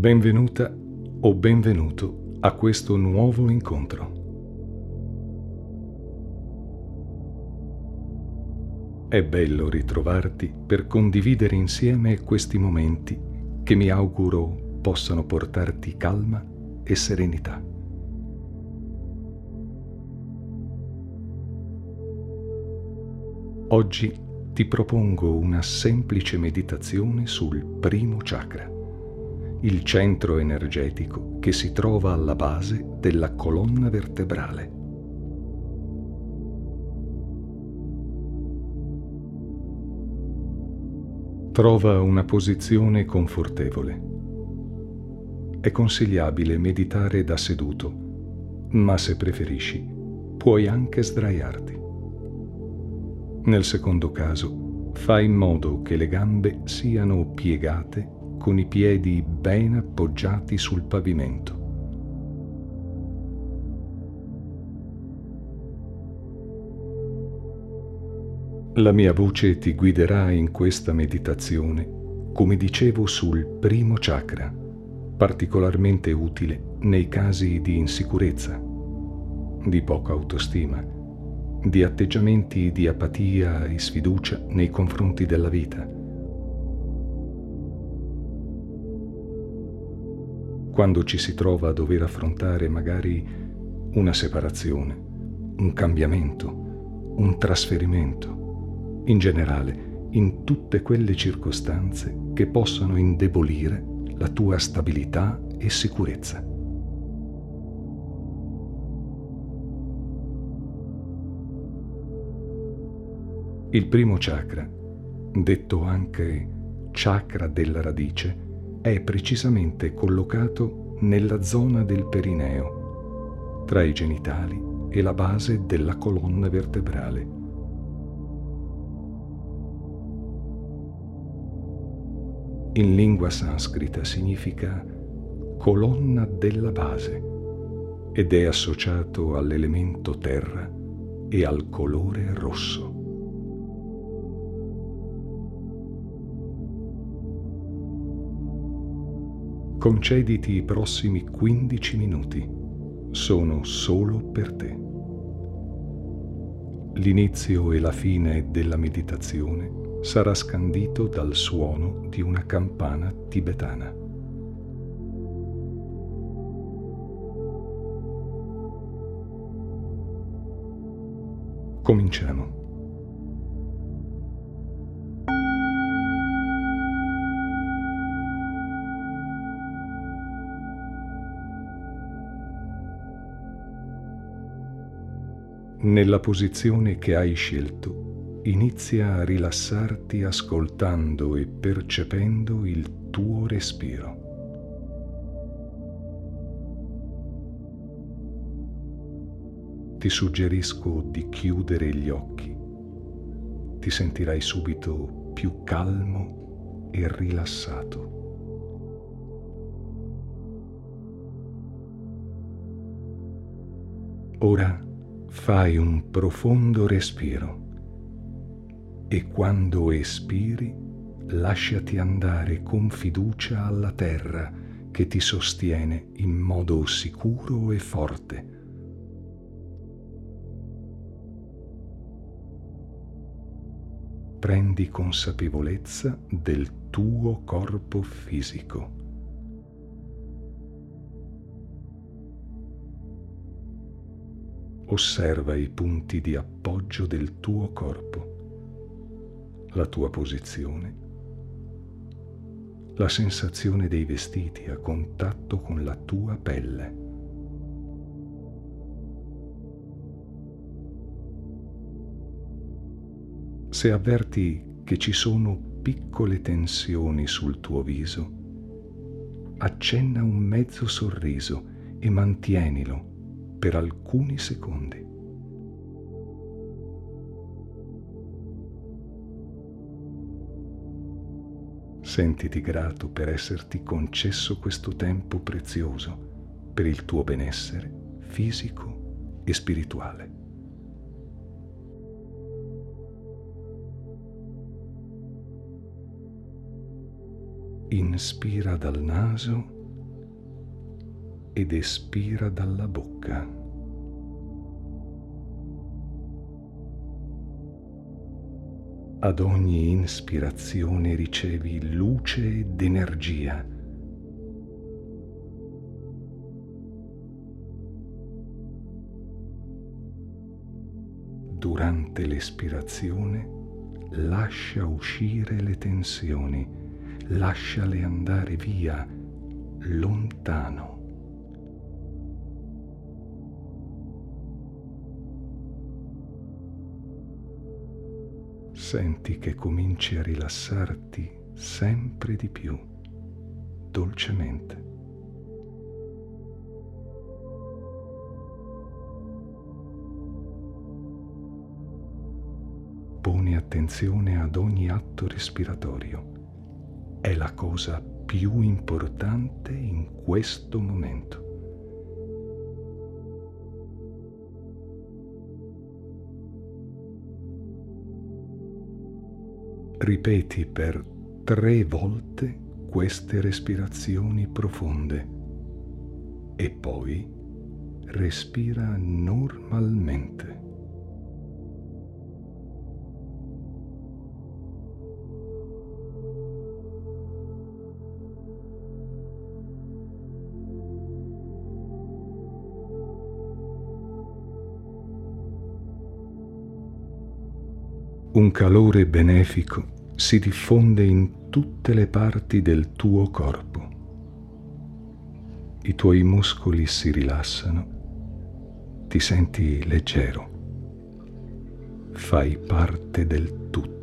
Benvenuta o benvenuto a questo nuovo incontro. È bello ritrovarti per condividere insieme questi momenti che mi auguro possano portarti calma e serenità. Oggi ti propongo una semplice meditazione sul primo chakra, il centro energetico che si trova alla base della colonna vertebrale. Trova una posizione confortevole. È consigliabile meditare da seduto, ma se preferisci puoi anche sdraiarti. Nel secondo caso, fai in modo che le gambe siano piegate con i piedi ben appoggiati sul pavimento. La mia voce ti guiderà in questa meditazione, come dicevo, sul primo chakra, particolarmente utile nei casi di insicurezza, di poca autostima, di atteggiamenti di apatia e sfiducia nei confronti della vita. Quando ci si trova a dover affrontare magari una separazione, un cambiamento, un trasferimento, in generale in tutte quelle circostanze che possano indebolire la tua stabilità e sicurezza. Il primo chakra, detto anche chakra della radice, è precisamente collocato nella zona del perineo, tra i genitali e la base della colonna vertebrale. in lingua sanscrita significa colonna della base ed è associato all'elemento terra e al colore rosso. Concediti i prossimi 15 minuti, sono solo per te. L'inizio e la fine della meditazione sarà scandito dal suono di una campana tibetana. Cominciamo. Nella posizione che hai scelto, inizia a rilassarti ascoltando e percependo il tuo respiro. Ti suggerisco di chiudere gli occhi. Ti sentirai subito più calmo e rilassato. Ora fai un profondo respiro e quando espiri lasciati andare con fiducia alla terra che ti sostiene in modo sicuro e forte. Prendi consapevolezza del tuo corpo fisico. Osserva i punti di appoggio del tuo corpo la tua posizione, la sensazione dei vestiti a contatto con la tua pelle. Se avverti che ci sono piccole tensioni sul tuo viso, accenna un mezzo sorriso e mantienilo per alcuni secondi. Sentiti grato per esserti concesso questo tempo prezioso per il tuo benessere fisico e spirituale. Inspira dal naso ed espira dalla bocca. Ad ogni inspirazione ricevi luce ed energia. Durante l'espirazione lascia uscire le tensioni lasciale andare via lontano. Senti che cominci a rilassarti sempre di più, dolcemente. Poni attenzione ad ogni atto respiratorio è la cosa più importante in questo momento. Ripeti per tre volte queste respirazioni profonde e poi respira normalmente. Un calore benefico si diffonde in tutte le parti del tuo corpo. I tuoi muscoli si rilassano, ti senti leggero, fai parte del tutto.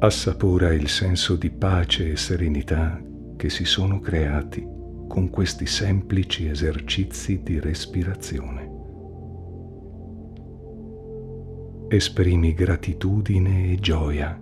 Assapora il senso di pace e serenità che si sono creati con questi semplici esercizi di respirazione. Esprimi gratitudine e gioia.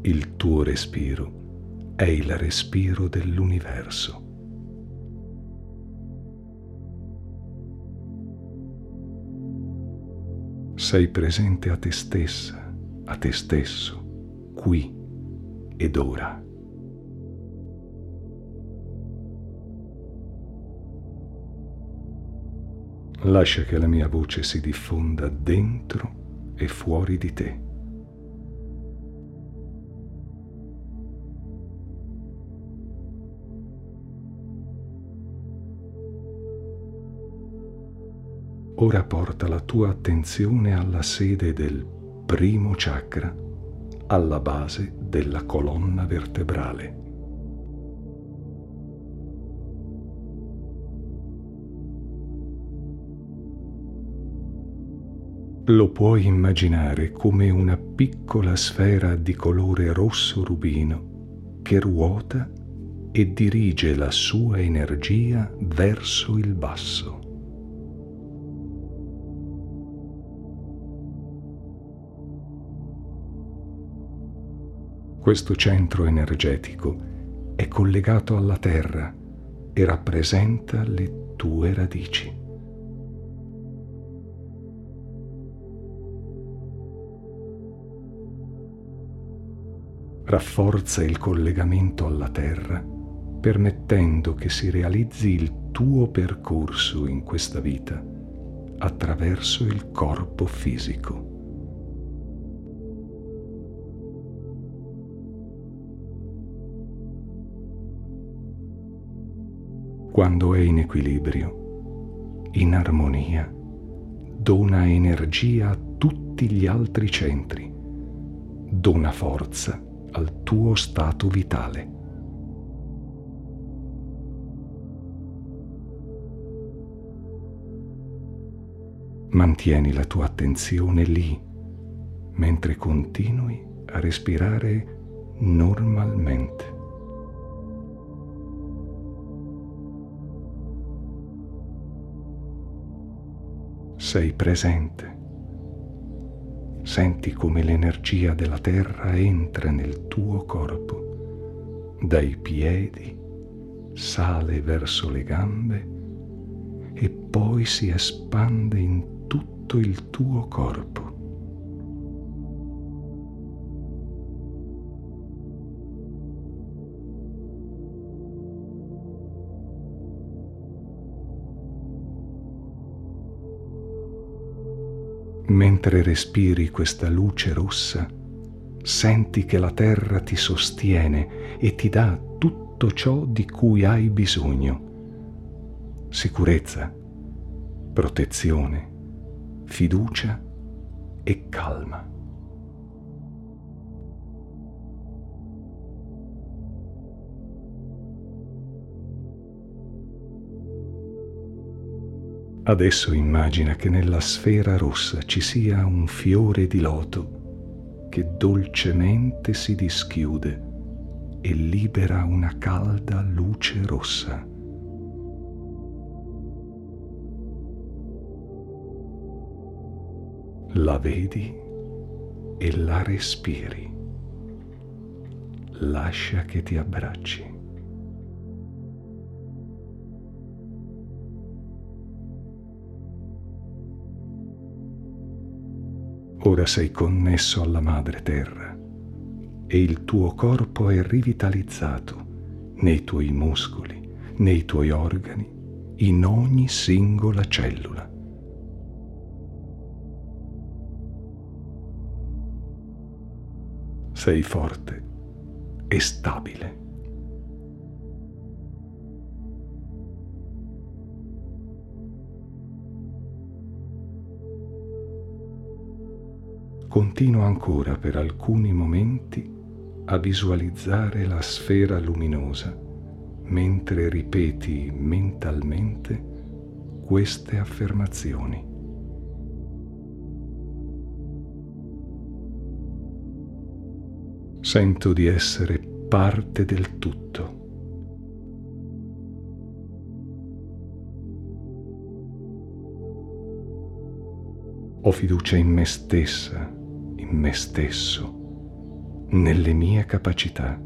Il tuo respiro è il respiro dell'universo. Sei presente a te stessa, a te stesso, qui ed ora. Lascia che la mia voce si diffonda dentro e fuori di te. Ora porta la tua attenzione alla sede del primo chakra, alla base della colonna vertebrale. Lo puoi immaginare come una piccola sfera di colore rosso rubino che ruota e dirige la sua energia verso il basso. Questo centro energetico è collegato alla Terra e rappresenta le tue radici. Rafforza il collegamento alla terra, permettendo che si realizzi il tuo percorso in questa vita attraverso il corpo fisico. Quando è in equilibrio, in armonia, dona energia a tutti gli altri centri, dona forza al tuo stato vitale. Mantieni la tua attenzione lì mentre continui a respirare normalmente. Sei presente. Senti come l'energia della terra entra nel tuo corpo, dai piedi, sale verso le gambe e poi si espande in tutto il tuo corpo. Mentre respiri questa luce rossa, senti che la terra ti sostiene e ti dà tutto ciò di cui hai bisogno. Sicurezza, protezione, fiducia e calma. Adesso immagina che nella sfera rossa ci sia un fiore di loto che dolcemente si dischiude e libera una calda luce rossa. La vedi e la respiri. Lascia che ti abbracci. Ora sei connesso alla madre terra e il tuo corpo è rivitalizzato nei tuoi muscoli, nei tuoi organi, in ogni singola cellula. Sei forte e stabile. Continua ancora per alcuni momenti a visualizzare la sfera luminosa mentre ripeti mentalmente queste affermazioni. Sento di essere parte del tutto. Ho fiducia in me stessa me stesso, nelle mie capacità.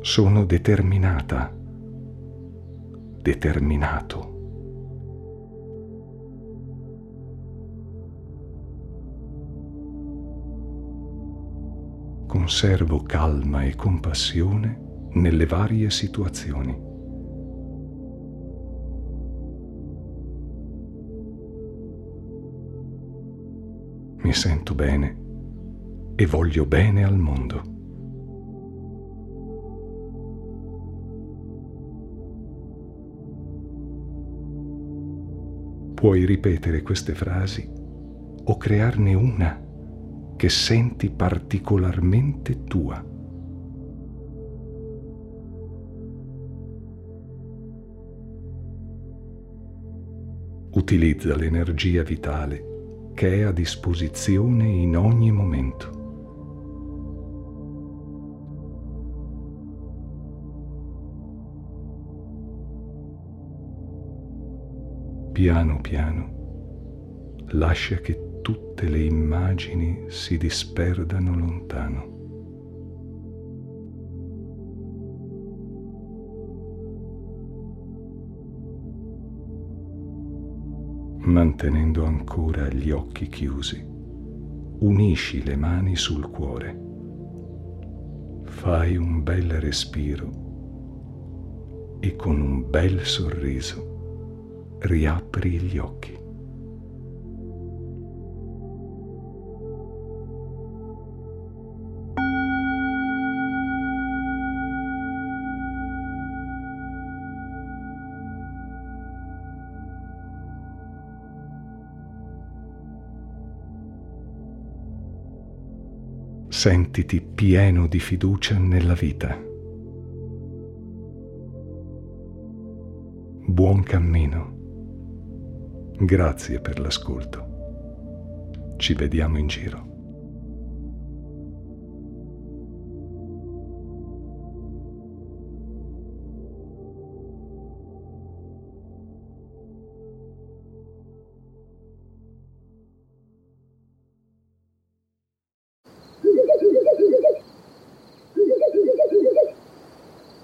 Sono determinata, determinato. Conservo calma e compassione nelle varie situazioni. Sento bene e voglio bene al mondo. Puoi ripetere queste frasi o crearne una che senti particolarmente tua. Utilizza l'energia vitale che è a disposizione in ogni momento. Piano piano lascia che tutte le immagini si disperdano lontano. Mantenendo ancora gli occhi chiusi, unisci le mani sul cuore. Fai un bel respiro e con un bel sorriso riapri gli occhi. Sentiti pieno di fiducia nella vita. Buon cammino. Grazie per l'ascolto. Ci vediamo in giro.